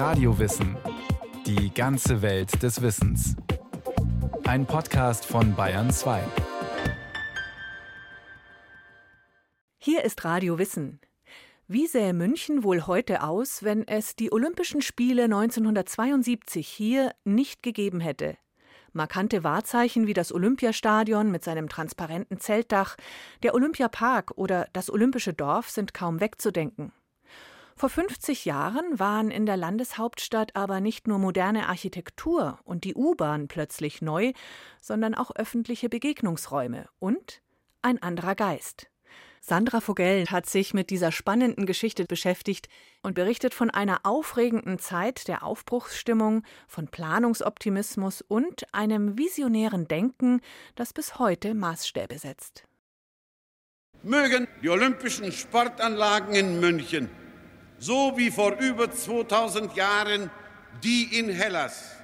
Radiowissen. Die ganze Welt des Wissens. Ein Podcast von Bayern 2. Hier ist Radio Wissen. Wie sähe München wohl heute aus, wenn es die Olympischen Spiele 1972 hier nicht gegeben hätte? Markante Wahrzeichen wie das Olympiastadion mit seinem transparenten Zeltdach, der Olympiapark oder das Olympische Dorf sind kaum wegzudenken. Vor 50 Jahren waren in der Landeshauptstadt aber nicht nur moderne Architektur und die U-Bahn plötzlich neu, sondern auch öffentliche Begegnungsräume und ein anderer Geist. Sandra Vogel hat sich mit dieser spannenden Geschichte beschäftigt und berichtet von einer aufregenden Zeit der Aufbruchsstimmung, von Planungsoptimismus und einem visionären Denken, das bis heute Maßstäbe setzt. Mögen die Olympischen Sportanlagen in München, so wie vor über 2000 Jahren die in Hellas,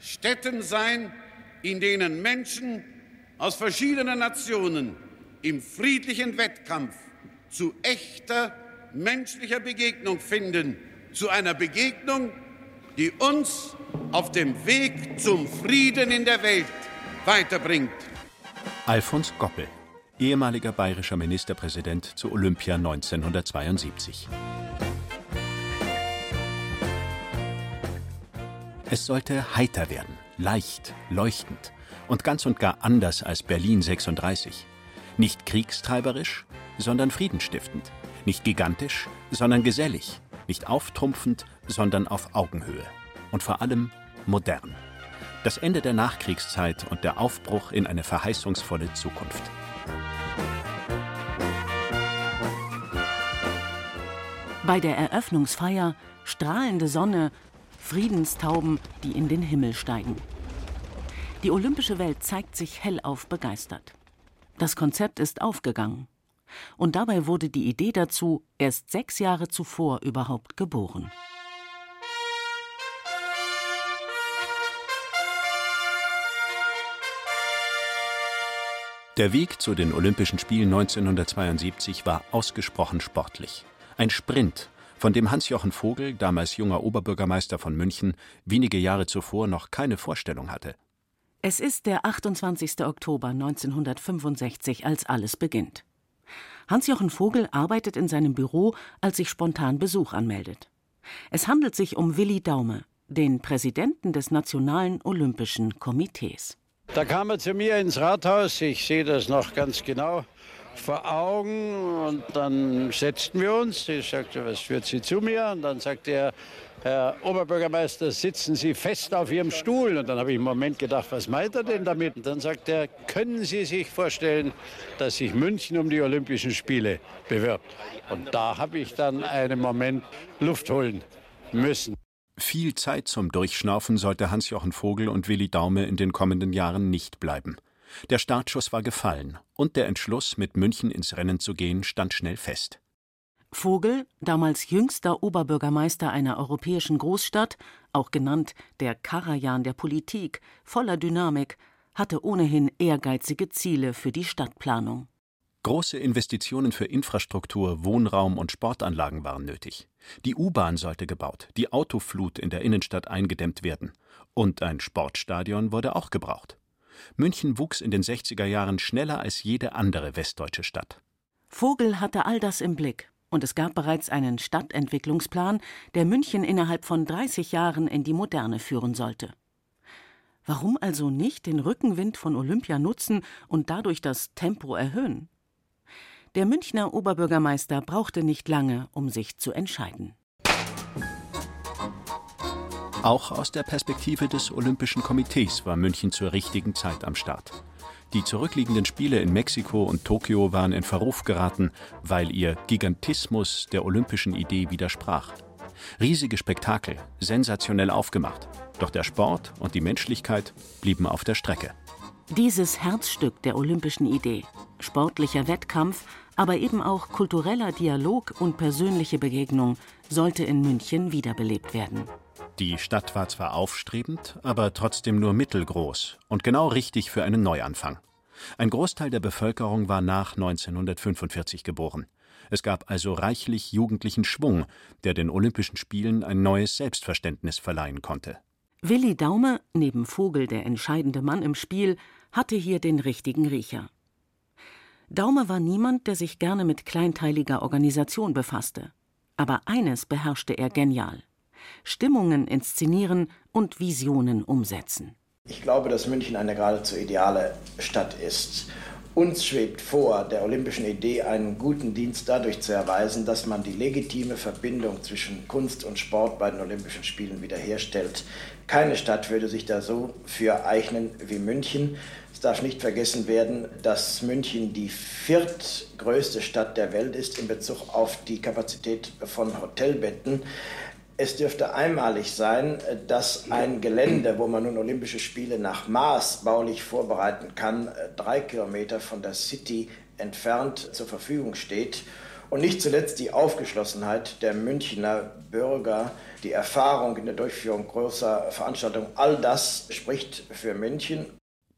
Städten sein, in denen Menschen aus verschiedenen Nationen im friedlichen Wettkampf zu echter menschlicher Begegnung finden, zu einer Begegnung, die uns auf dem Weg zum Frieden in der Welt weiterbringt. Alfons Goppel, ehemaliger bayerischer Ministerpräsident zu Olympia 1972. Es sollte heiter werden, leicht, leuchtend und ganz und gar anders als Berlin 36. Nicht kriegstreiberisch, sondern friedenstiftend. Nicht gigantisch, sondern gesellig. Nicht auftrumpfend, sondern auf Augenhöhe. Und vor allem modern. Das Ende der Nachkriegszeit und der Aufbruch in eine verheißungsvolle Zukunft. Bei der Eröffnungsfeier strahlende Sonne, Friedenstauben, die in den Himmel steigen. Die olympische Welt zeigt sich hellauf begeistert. Das Konzept ist aufgegangen. Und dabei wurde die Idee dazu erst sechs Jahre zuvor überhaupt geboren. Der Weg zu den Olympischen Spielen 1972 war ausgesprochen sportlich. Ein Sprint, von dem Hans-Jochen Vogel, damals junger Oberbürgermeister von München, wenige Jahre zuvor noch keine Vorstellung hatte. Es ist der 28. Oktober 1965, als alles beginnt. Hans-Jochen Vogel arbeitet in seinem Büro, als sich spontan Besuch anmeldet. Es handelt sich um Willi Daume, den Präsidenten des Nationalen Olympischen Komitees. Da kam er zu mir ins Rathaus, ich sehe das noch ganz genau vor Augen und dann setzten wir uns. Ich sagte, was führt Sie zu mir? Und dann sagte er, Herr Oberbürgermeister, sitzen Sie fest auf Ihrem Stuhl. Und dann habe ich im Moment gedacht, was meint er denn damit? Und dann sagt er, können Sie sich vorstellen, dass sich München um die Olympischen Spiele bewirbt? Und da habe ich dann einen Moment Luft holen müssen. Viel Zeit zum Durchschnaufen sollte Hans-Jochen Vogel und Willi Daume in den kommenden Jahren nicht bleiben. Der Startschuss war gefallen und der Entschluss, mit München ins Rennen zu gehen, stand schnell fest. Vogel, damals jüngster Oberbürgermeister einer europäischen Großstadt, auch genannt der Karajan der Politik, voller Dynamik, hatte ohnehin ehrgeizige Ziele für die Stadtplanung. Große Investitionen für Infrastruktur, Wohnraum und Sportanlagen waren nötig. Die U-Bahn sollte gebaut, die Autoflut in der Innenstadt eingedämmt werden. Und ein Sportstadion wurde auch gebraucht. München wuchs in den 60er Jahren schneller als jede andere westdeutsche Stadt. Vogel hatte all das im Blick und es gab bereits einen Stadtentwicklungsplan, der München innerhalb von 30 Jahren in die Moderne führen sollte. Warum also nicht den Rückenwind von Olympia nutzen und dadurch das Tempo erhöhen? Der Münchner Oberbürgermeister brauchte nicht lange, um sich zu entscheiden. Auch aus der Perspektive des Olympischen Komitees war München zur richtigen Zeit am Start. Die zurückliegenden Spiele in Mexiko und Tokio waren in Verruf geraten, weil ihr Gigantismus der olympischen Idee widersprach. Riesige Spektakel, sensationell aufgemacht. Doch der Sport und die Menschlichkeit blieben auf der Strecke. Dieses Herzstück der olympischen Idee, sportlicher Wettkampf, aber eben auch kultureller Dialog und persönliche Begegnung, sollte in München wiederbelebt werden. Die Stadt war zwar aufstrebend, aber trotzdem nur mittelgroß und genau richtig für einen Neuanfang. Ein Großteil der Bevölkerung war nach 1945 geboren. Es gab also reichlich jugendlichen Schwung, der den Olympischen Spielen ein neues Selbstverständnis verleihen konnte. Willi Daume, neben Vogel der entscheidende Mann im Spiel, hatte hier den richtigen Riecher. Daume war niemand, der sich gerne mit kleinteiliger Organisation befasste. Aber eines beherrschte er genial: Stimmungen inszenieren und Visionen umsetzen. Ich glaube, dass München eine geradezu ideale Stadt ist. Uns schwebt vor, der olympischen Idee einen guten Dienst dadurch zu erweisen, dass man die legitime Verbindung zwischen Kunst und Sport bei den Olympischen Spielen wiederherstellt. Keine Stadt würde sich da so für eignen wie München. Es darf nicht vergessen werden, dass München die viertgrößte Stadt der Welt ist in Bezug auf die Kapazität von Hotelbetten. Es dürfte einmalig sein, dass ein Gelände, wo man nun Olympische Spiele nach Maß baulich vorbereiten kann, drei Kilometer von der City entfernt zur Verfügung steht. Und nicht zuletzt die Aufgeschlossenheit der Münchner Bürger, die Erfahrung in der Durchführung großer Veranstaltungen, all das spricht für München.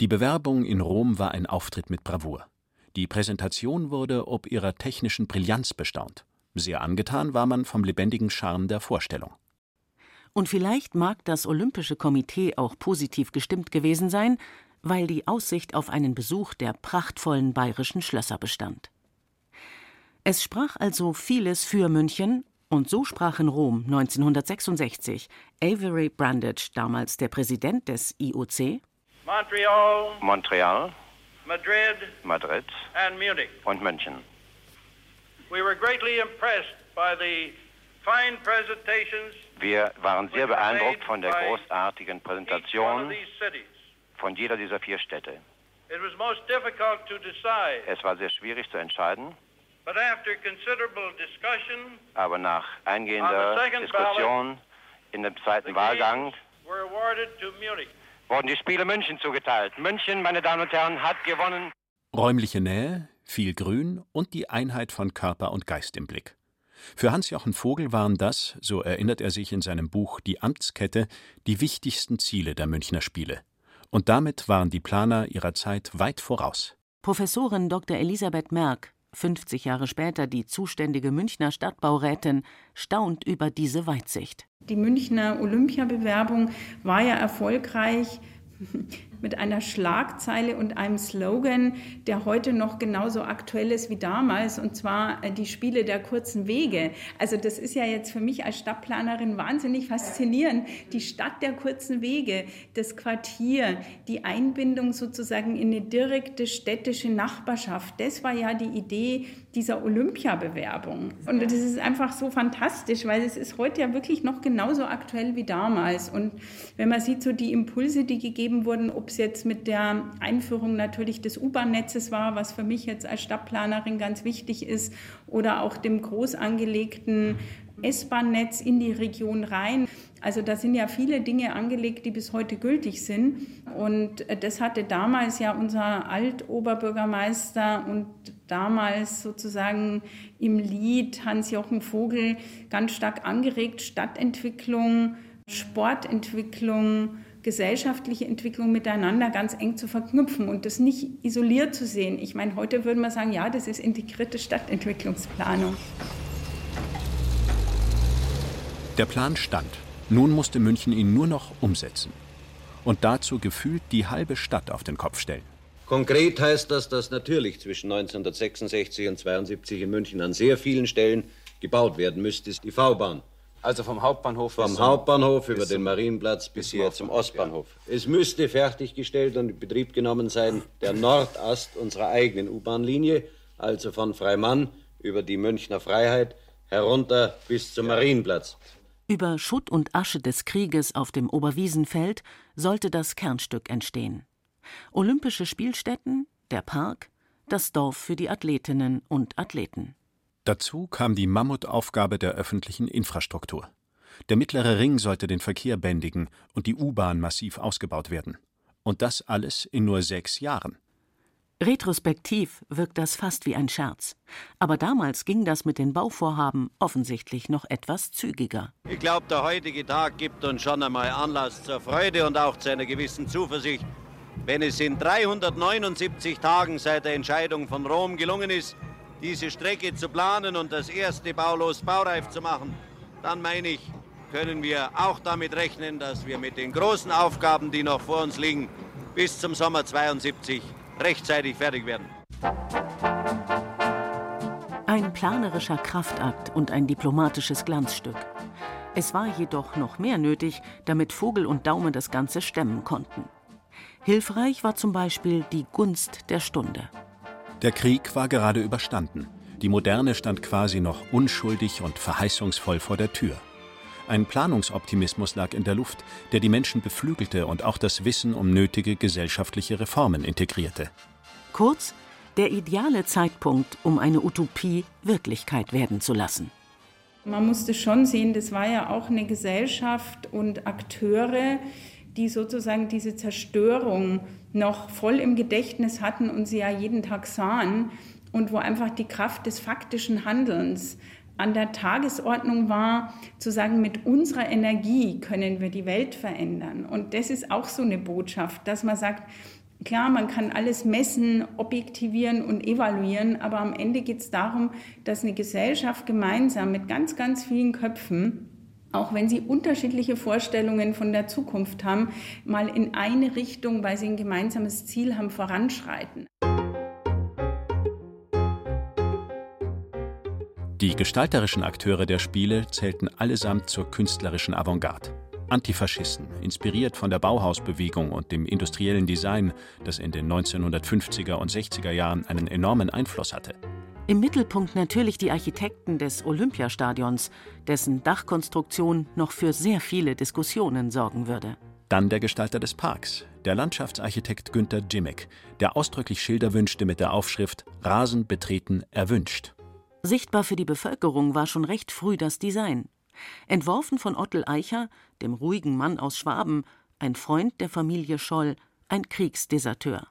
Die Bewerbung in Rom war ein Auftritt mit Bravour. Die Präsentation wurde ob ihrer technischen Brillanz bestaunt. Sehr angetan war man vom lebendigen Charme der Vorstellung. Und vielleicht mag das Olympische Komitee auch positiv gestimmt gewesen sein, weil die Aussicht auf einen Besuch der prachtvollen bayerischen Schlösser bestand. Es sprach also vieles für München, und so sprach in Rom 1966 Avery Brandage, damals der Präsident des IOC, Montreal, Montreal, Madrid, Madrid and Munich. und München. Wir waren sehr beeindruckt von der by großartigen each one of Präsentation these cities. von jeder dieser vier Städte. It was most difficult to decide, Es war sehr schwierig zu entscheiden, but after considerable discussion, aber nach eingehender the second Diskussion in dem the zweiten Wahlgang games were awarded to Munich. wurden die Spiele München zugeteilt. München, meine Damen und Herren, hat gewonnen. Räumliche Nähe, viel Grün und die Einheit von Körper und Geist im Blick. Für Hans-Jochen Vogel waren das, so erinnert er sich in seinem Buch Die Amtskette, die wichtigsten Ziele der Münchner Spiele. Und damit waren die Planer ihrer Zeit weit voraus. Professorin Dr. Elisabeth Merck, 50 Jahre später die zuständige Münchner Stadtbaurätin, staunt über diese Weitsicht. Die Münchner Olympiabewerbung war ja erfolgreich mit einer Schlagzeile und einem Slogan, der heute noch genauso aktuell ist wie damals, und zwar äh, die Spiele der kurzen Wege. Also das ist ja jetzt für mich als Stadtplanerin wahnsinnig faszinierend. Die Stadt der kurzen Wege, das Quartier, die Einbindung sozusagen in eine direkte städtische Nachbarschaft, das war ja die Idee dieser Olympiabewerbung. Und das ist einfach so fantastisch, weil es ist heute ja wirklich noch genauso aktuell wie damals. Und wenn man sieht, so die Impulse, die gegeben wurden, ob es jetzt mit der Einführung natürlich des U-Bahn-Netzes war, was für mich jetzt als Stadtplanerin ganz wichtig ist, oder auch dem groß angelegten S-Bahn-Netz in die Region rein. Also da sind ja viele Dinge angelegt, die bis heute gültig sind. Und das hatte damals ja unser Altoberbürgermeister und damals sozusagen im Lied Hans-Jochen Vogel ganz stark angeregt, Stadtentwicklung, Sportentwicklung, gesellschaftliche Entwicklung miteinander ganz eng zu verknüpfen und das nicht isoliert zu sehen. Ich meine, heute würde man sagen, ja, das ist integrierte Stadtentwicklungsplanung. Der Plan stand. Nun musste München ihn nur noch umsetzen. Und dazu gefühlt die halbe Stadt auf den Kopf stellen. Konkret heißt das, dass natürlich zwischen 1966 und 72 in München an sehr vielen Stellen gebaut werden müsste, die V-Bahn. Also vom Hauptbahnhof Vom bis zum- Hauptbahnhof über den Marienplatz bis bis hier zum Ostbahnhof, Ostbahnhof. Es müsste fertiggestellt und in Betrieb genommen sein der Nordast unserer eigenen U-Bahn-Linie, also von Freimann über die Münchner Freiheit herunter bis zum Marienplatz. Über Schutt und Asche des Krieges auf dem Oberwiesenfeld sollte das Kernstück entstehen. Olympische Spielstätten, der Park, das Dorf für die Athletinnen und Athleten. Dazu kam die Mammutaufgabe der öffentlichen Infrastruktur. Der mittlere Ring sollte den Verkehr bändigen und die U-Bahn massiv ausgebaut werden. Und das alles in nur sechs Jahren. Retrospektiv wirkt das fast wie ein Scherz. Aber damals ging das mit den Bauvorhaben offensichtlich noch etwas zügiger. Ich glaube, der heutige Tag gibt uns schon einmal Anlass zur Freude und auch zu einer gewissen Zuversicht, wenn es in 379 Tagen seit der Entscheidung von Rom gelungen ist, diese Strecke zu planen und das erste Baulos baureif zu machen, dann meine ich, können wir auch damit rechnen, dass wir mit den großen Aufgaben, die noch vor uns liegen, bis zum Sommer 72 rechtzeitig fertig werden. Ein planerischer Kraftakt und ein diplomatisches Glanzstück. Es war jedoch noch mehr nötig, damit Vogel und Daumen das Ganze stemmen konnten. Hilfreich war zum Beispiel die Gunst der Stunde. Der Krieg war gerade überstanden. Die Moderne stand quasi noch unschuldig und verheißungsvoll vor der Tür. Ein Planungsoptimismus lag in der Luft, der die Menschen beflügelte und auch das Wissen um nötige gesellschaftliche Reformen integrierte. Kurz, der ideale Zeitpunkt, um eine Utopie Wirklichkeit werden zu lassen. Man musste schon sehen, das war ja auch eine Gesellschaft und Akteure, die sozusagen diese Zerstörung noch voll im Gedächtnis hatten und sie ja jeden Tag sahen und wo einfach die Kraft des faktischen Handelns an der Tagesordnung war, zu sagen, mit unserer Energie können wir die Welt verändern. Und das ist auch so eine Botschaft, dass man sagt, klar, man kann alles messen, objektivieren und evaluieren, aber am Ende geht es darum, dass eine Gesellschaft gemeinsam mit ganz, ganz vielen Köpfen auch wenn sie unterschiedliche Vorstellungen von der Zukunft haben, mal in eine Richtung, weil sie ein gemeinsames Ziel haben, voranschreiten. Die gestalterischen Akteure der Spiele zählten allesamt zur künstlerischen Avantgarde. Antifaschisten, inspiriert von der Bauhausbewegung und dem industriellen Design, das in den 1950er und 60er Jahren einen enormen Einfluss hatte. Im Mittelpunkt natürlich die Architekten des Olympiastadions, dessen Dachkonstruktion noch für sehr viele Diskussionen sorgen würde. Dann der Gestalter des Parks, der Landschaftsarchitekt Günter Jimmick, der ausdrücklich Schilder wünschte mit der Aufschrift Rasen betreten erwünscht. Sichtbar für die Bevölkerung war schon recht früh das Design. Entworfen von Ottel Eicher, dem ruhigen Mann aus Schwaben, ein Freund der Familie Scholl, ein Kriegsdeserteur.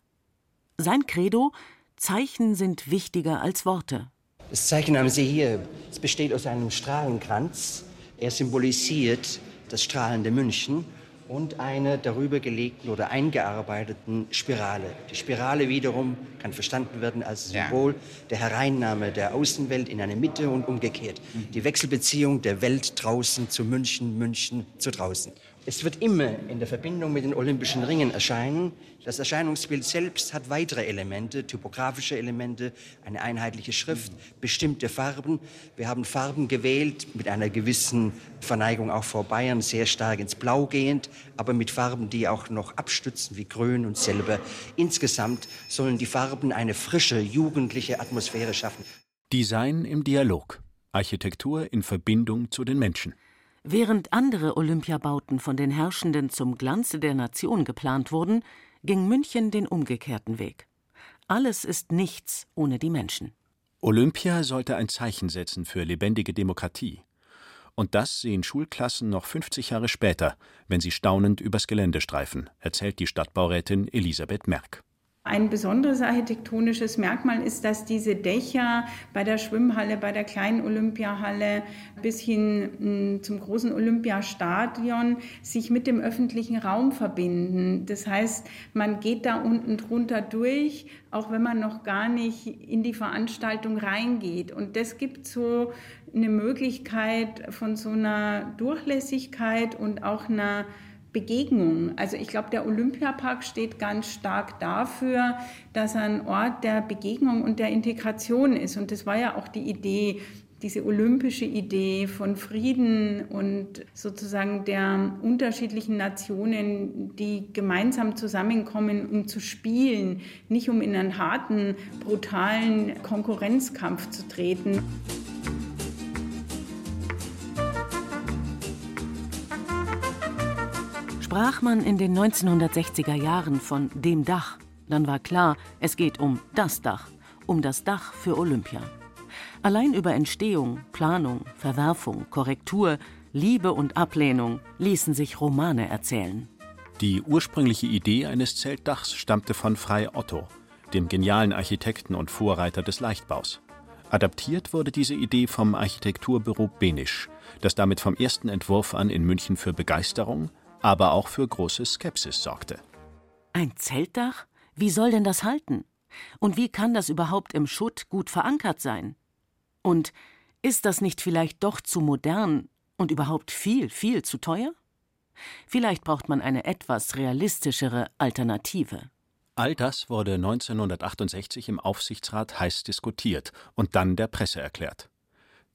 Sein Credo: Zeichen sind wichtiger als Worte. Das Zeichen haben Sie hier. Es besteht aus einem Strahlenkranz. Er symbolisiert das strahlende München und einer darüber gelegten oder eingearbeiteten Spirale. Die Spirale wiederum kann verstanden werden als Symbol ja. der Hereinnahme der Außenwelt in eine Mitte und umgekehrt. Mhm. Die Wechselbeziehung der Welt draußen zu München, München zu draußen. Es wird immer in der Verbindung mit den Olympischen Ringen erscheinen. Das Erscheinungsbild selbst hat weitere Elemente, typografische Elemente, eine einheitliche Schrift, bestimmte Farben. Wir haben Farben gewählt mit einer gewissen Verneigung auch vor Bayern, sehr stark ins Blau gehend, aber mit Farben, die auch noch abstützen wie Grün und Silber. Insgesamt sollen die Farben eine frische, jugendliche Atmosphäre schaffen. Design im Dialog. Architektur in Verbindung zu den Menschen. Während andere Olympiabauten von den Herrschenden zum Glanze der Nation geplant wurden, ging München den umgekehrten Weg. Alles ist nichts ohne die Menschen. Olympia sollte ein Zeichen setzen für lebendige Demokratie. Und das sehen Schulklassen noch 50 Jahre später, wenn sie staunend übers Gelände streifen, erzählt die Stadtbaurätin Elisabeth Merck. Ein besonderes architektonisches Merkmal ist, dass diese Dächer bei der Schwimmhalle, bei der kleinen Olympiahalle bis hin hm, zum großen Olympiastadion sich mit dem öffentlichen Raum verbinden. Das heißt, man geht da unten drunter durch, auch wenn man noch gar nicht in die Veranstaltung reingeht. Und das gibt so eine Möglichkeit von so einer Durchlässigkeit und auch einer Begegnung. Also ich glaube, der Olympiapark steht ganz stark dafür, dass er ein Ort der Begegnung und der Integration ist. Und das war ja auch die Idee, diese olympische Idee von Frieden und sozusagen der unterschiedlichen Nationen, die gemeinsam zusammenkommen, um zu spielen, nicht um in einen harten, brutalen Konkurrenzkampf zu treten. Sprach man in den 1960er Jahren von dem Dach, dann war klar, es geht um das Dach, um das Dach für Olympia. Allein über Entstehung, Planung, Verwerfung, Korrektur, Liebe und Ablehnung ließen sich Romane erzählen. Die ursprüngliche Idee eines Zeltdachs stammte von Frei Otto, dem genialen Architekten und Vorreiter des Leichtbaus. Adaptiert wurde diese Idee vom Architekturbüro Benisch, das damit vom ersten Entwurf an in München für Begeisterung, aber auch für große Skepsis sorgte. Ein Zeltdach? Wie soll denn das halten? Und wie kann das überhaupt im Schutt gut verankert sein? Und ist das nicht vielleicht doch zu modern und überhaupt viel, viel zu teuer? Vielleicht braucht man eine etwas realistischere Alternative. All das wurde 1968 im Aufsichtsrat heiß diskutiert und dann der Presse erklärt.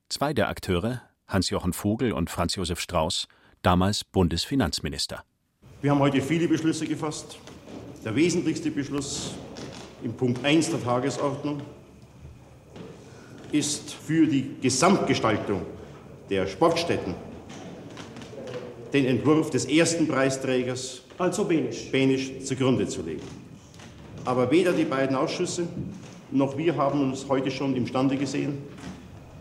Zwei der Akteure, Hans-Jochen Vogel und Franz Josef Strauß, damals Bundesfinanzminister. Wir haben heute viele Beschlüsse gefasst. Der wesentlichste Beschluss im Punkt 1 der Tagesordnung ist für die Gesamtgestaltung der Sportstätten den Entwurf des ersten Preisträgers, also Benisch. Benisch, zugrunde zu legen. Aber weder die beiden Ausschüsse noch wir haben uns heute schon imstande gesehen,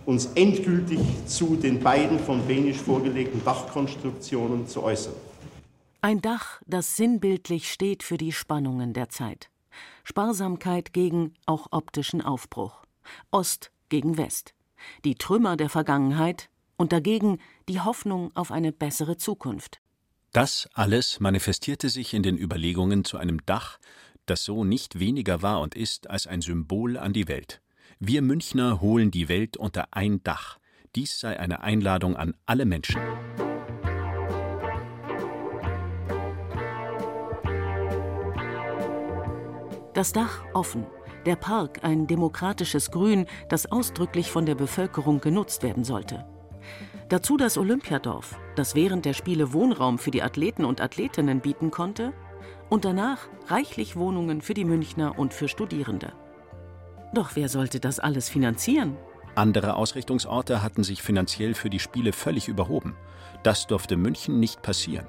uns endgültig zu den beiden von Benisch vorgelegten Dachkonstruktionen zu äußern. Ein Dach, das sinnbildlich steht für die Spannungen der Zeit. Sparsamkeit gegen auch optischen Aufbruch. Ost gegen West. Die Trümmer der Vergangenheit und dagegen die Hoffnung auf eine bessere Zukunft. Das alles manifestierte sich in den Überlegungen zu einem Dach, das so nicht weniger war und ist als ein Symbol an die Welt. Wir Münchner holen die Welt unter ein Dach. Dies sei eine Einladung an alle Menschen. Das Dach offen, der Park ein demokratisches Grün, das ausdrücklich von der Bevölkerung genutzt werden sollte. Dazu das Olympiadorf, das während der Spiele Wohnraum für die Athleten und Athletinnen bieten konnte und danach reichlich Wohnungen für die Münchner und für Studierende. Doch wer sollte das alles finanzieren? Andere Ausrichtungsorte hatten sich finanziell für die Spiele völlig überhoben. Das durfte München nicht passieren.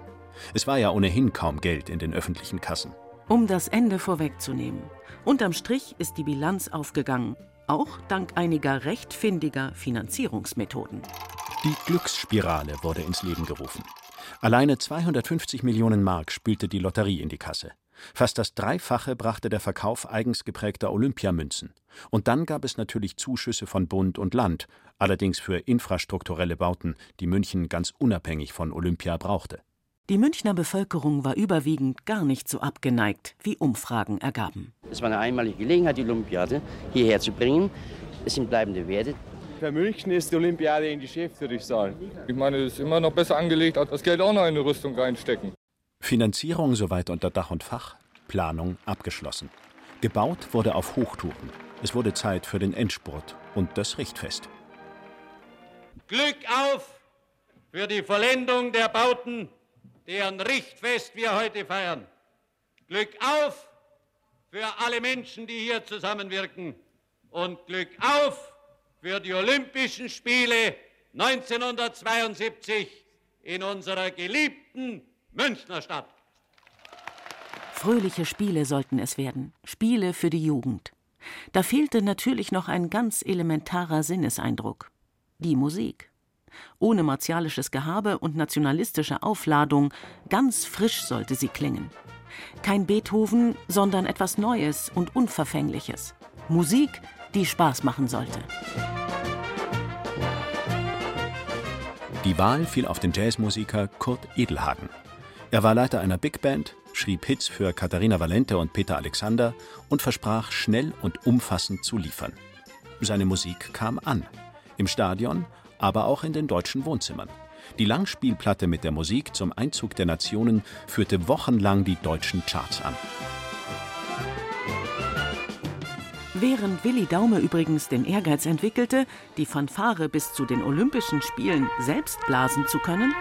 Es war ja ohnehin kaum Geld in den öffentlichen Kassen. Um das Ende vorwegzunehmen. Unterm Strich ist die Bilanz aufgegangen, auch dank einiger recht findiger Finanzierungsmethoden. Die Glücksspirale wurde ins Leben gerufen. Alleine 250 Millionen Mark spülte die Lotterie in die Kasse. Fast das Dreifache brachte der Verkauf eigens geprägter Olympiamünzen. Und dann gab es natürlich Zuschüsse von Bund und Land, allerdings für infrastrukturelle Bauten, die München ganz unabhängig von Olympia brauchte. Die Münchner Bevölkerung war überwiegend gar nicht so abgeneigt, wie Umfragen ergaben. Es war eine einmalige Gelegenheit, die Olympiade hierher zu bringen. Es sind bleibende Werte. Für München ist die Olympiade in Geschäft, würde ich sagen. Ich meine, es ist immer noch besser angelegt, als das Geld auch noch in eine Rüstung reinstecken. Finanzierung soweit unter Dach und Fach, Planung abgeschlossen. Gebaut wurde auf Hochtouren. Es wurde Zeit für den Endspurt und das Richtfest. Glück auf für die Vollendung der Bauten deren Richtfest wir heute feiern. Glück auf für alle Menschen, die hier zusammenwirken und Glück auf für die Olympischen Spiele 1972 in unserer geliebten Münchner Stadt. Fröhliche Spiele sollten es werden, Spiele für die Jugend. Da fehlte natürlich noch ein ganz elementarer Sinneseindruck, die Musik ohne martialisches Gehabe und nationalistische Aufladung, ganz frisch sollte sie klingen. Kein Beethoven, sondern etwas Neues und Unverfängliches. Musik, die Spaß machen sollte. Die Wahl fiel auf den Jazzmusiker Kurt Edelhagen. Er war Leiter einer Big Band, schrieb Hits für Katharina Valente und Peter Alexander und versprach, schnell und umfassend zu liefern. Seine Musik kam an. Im Stadion aber auch in den deutschen Wohnzimmern. Die Langspielplatte mit der Musik zum Einzug der Nationen führte wochenlang die deutschen Charts an. Während Willi Daume übrigens den Ehrgeiz entwickelte, die Fanfare bis zu den Olympischen Spielen selbst blasen zu können,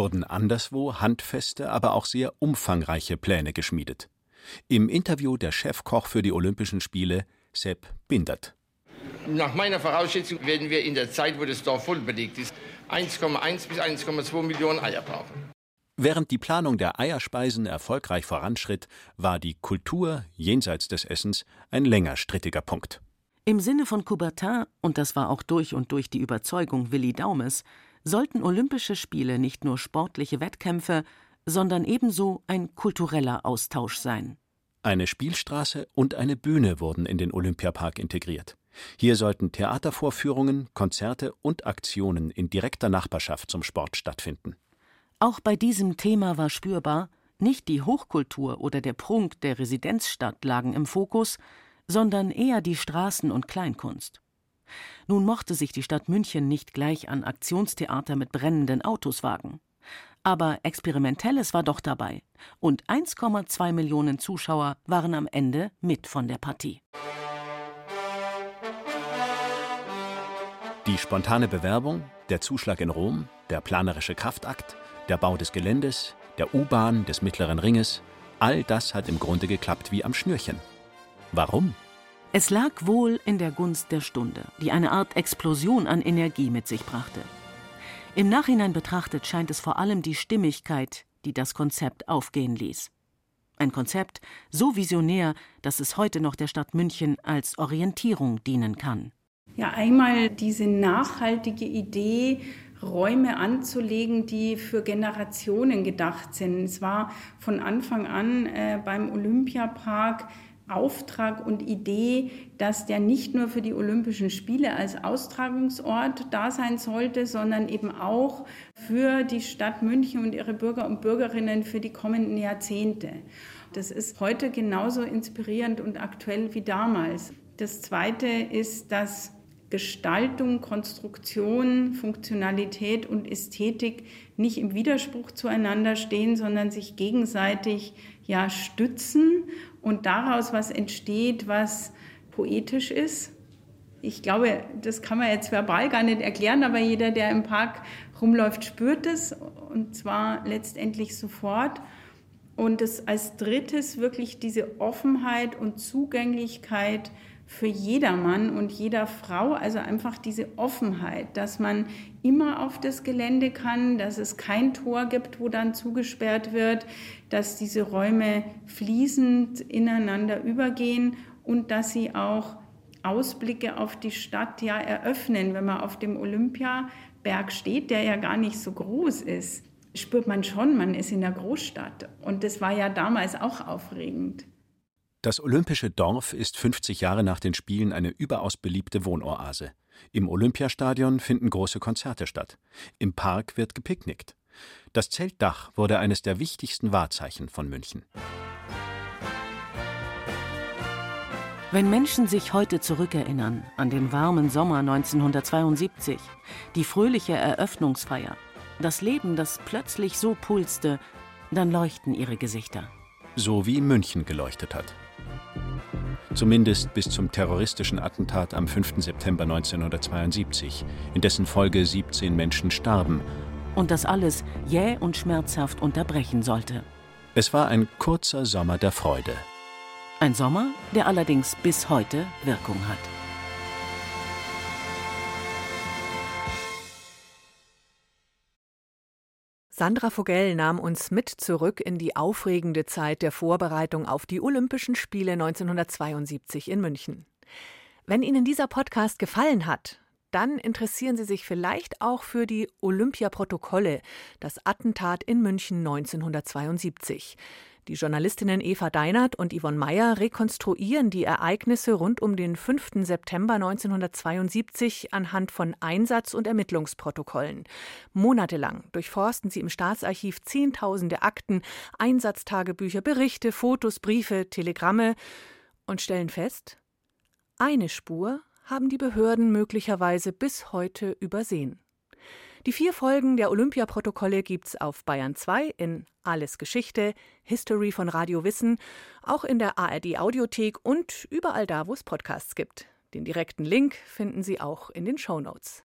wurden anderswo handfeste, aber auch sehr umfangreiche Pläne geschmiedet. Im Interview der Chefkoch für die Olympischen Spiele, Sepp Bindert. Nach meiner Vorausschätzung werden wir in der Zeit, wo das Dorf voll belegt ist, 1,1 bis 1,2 Millionen Eier brauchen. Während die Planung der Eierspeisen erfolgreich voranschritt, war die Kultur jenseits des Essens ein länger strittiger Punkt. Im Sinne von Coubertin, und das war auch durch und durch die Überzeugung Willi Daumes, sollten Olympische Spiele nicht nur sportliche Wettkämpfe, sondern ebenso ein kultureller Austausch sein. Eine Spielstraße und eine Bühne wurden in den Olympiapark integriert. Hier sollten Theatervorführungen, Konzerte und Aktionen in direkter Nachbarschaft zum Sport stattfinden. Auch bei diesem Thema war spürbar, nicht die Hochkultur oder der Prunk der Residenzstadt lagen im Fokus, sondern eher die Straßen- und Kleinkunst. Nun mochte sich die Stadt München nicht gleich an Aktionstheater mit brennenden Autos wagen. Aber Experimentelles war doch dabei. Und 1,2 Millionen Zuschauer waren am Ende mit von der Partie. Die spontane Bewerbung, der Zuschlag in Rom, der planerische Kraftakt, der Bau des Geländes, der U-Bahn, des Mittleren Ringes, all das hat im Grunde geklappt wie am Schnürchen. Warum? Es lag wohl in der Gunst der Stunde, die eine Art Explosion an Energie mit sich brachte. Im Nachhinein betrachtet scheint es vor allem die Stimmigkeit, die das Konzept aufgehen ließ. Ein Konzept so visionär, dass es heute noch der Stadt München als Orientierung dienen kann. Ja, einmal diese nachhaltige Idee, Räume anzulegen, die für Generationen gedacht sind. Es war von Anfang an äh, beim Olympiapark Auftrag und Idee, dass der nicht nur für die Olympischen Spiele als Austragungsort da sein sollte, sondern eben auch für die Stadt München und ihre Bürger und Bürgerinnen für die kommenden Jahrzehnte. Das ist heute genauso inspirierend und aktuell wie damals. Das Zweite ist, dass Gestaltung, Konstruktion, Funktionalität und Ästhetik nicht im Widerspruch zueinander stehen, sondern sich gegenseitig ja stützen und daraus was entsteht, was poetisch ist. Ich glaube, das kann man jetzt verbal gar nicht erklären, aber jeder, der im Park rumläuft, spürt es und zwar letztendlich sofort. Und das als drittes wirklich diese Offenheit und Zugänglichkeit für jedermann und jeder Frau, also einfach diese Offenheit, dass man immer auf das Gelände kann, dass es kein Tor gibt, wo dann zugesperrt wird, dass diese Räume fließend ineinander übergehen und dass sie auch Ausblicke auf die Stadt ja eröffnen. Wenn man auf dem Olympiaberg steht, der ja gar nicht so groß ist, spürt man schon, man ist in der Großstadt. Und das war ja damals auch aufregend. Das Olympische Dorf ist 50 Jahre nach den Spielen eine überaus beliebte Wohnoase. Im Olympiastadion finden große Konzerte statt. Im Park wird gepicknickt. Das Zeltdach wurde eines der wichtigsten Wahrzeichen von München. Wenn Menschen sich heute zurückerinnern an den warmen Sommer 1972, die fröhliche Eröffnungsfeier, das Leben, das plötzlich so pulste, dann leuchten ihre Gesichter. So wie München geleuchtet hat. Zumindest bis zum terroristischen Attentat am 5. September 1972, in dessen Folge 17 Menschen starben. Und das alles jäh und schmerzhaft unterbrechen sollte. Es war ein kurzer Sommer der Freude. Ein Sommer, der allerdings bis heute Wirkung hat. Sandra Vogel nahm uns mit zurück in die aufregende Zeit der Vorbereitung auf die Olympischen Spiele 1972 in München. Wenn Ihnen dieser Podcast gefallen hat, dann interessieren Sie sich vielleicht auch für die Olympiaprotokolle, das Attentat in München 1972. Die Journalistinnen Eva Deinert und Yvonne Meyer rekonstruieren die Ereignisse rund um den 5. September 1972 anhand von Einsatz- und Ermittlungsprotokollen. Monatelang durchforsten sie im Staatsarchiv Zehntausende Akten, Einsatztagebücher, Berichte, Fotos, Briefe, Telegramme und stellen fest, eine Spur haben die Behörden möglicherweise bis heute übersehen. Die vier Folgen der Olympiaprotokolle gibt's auf Bayern 2 in Alles Geschichte, History von Radio Wissen, auch in der ARD Audiothek und überall da, wo es Podcasts gibt. Den direkten Link finden Sie auch in den Show Notes.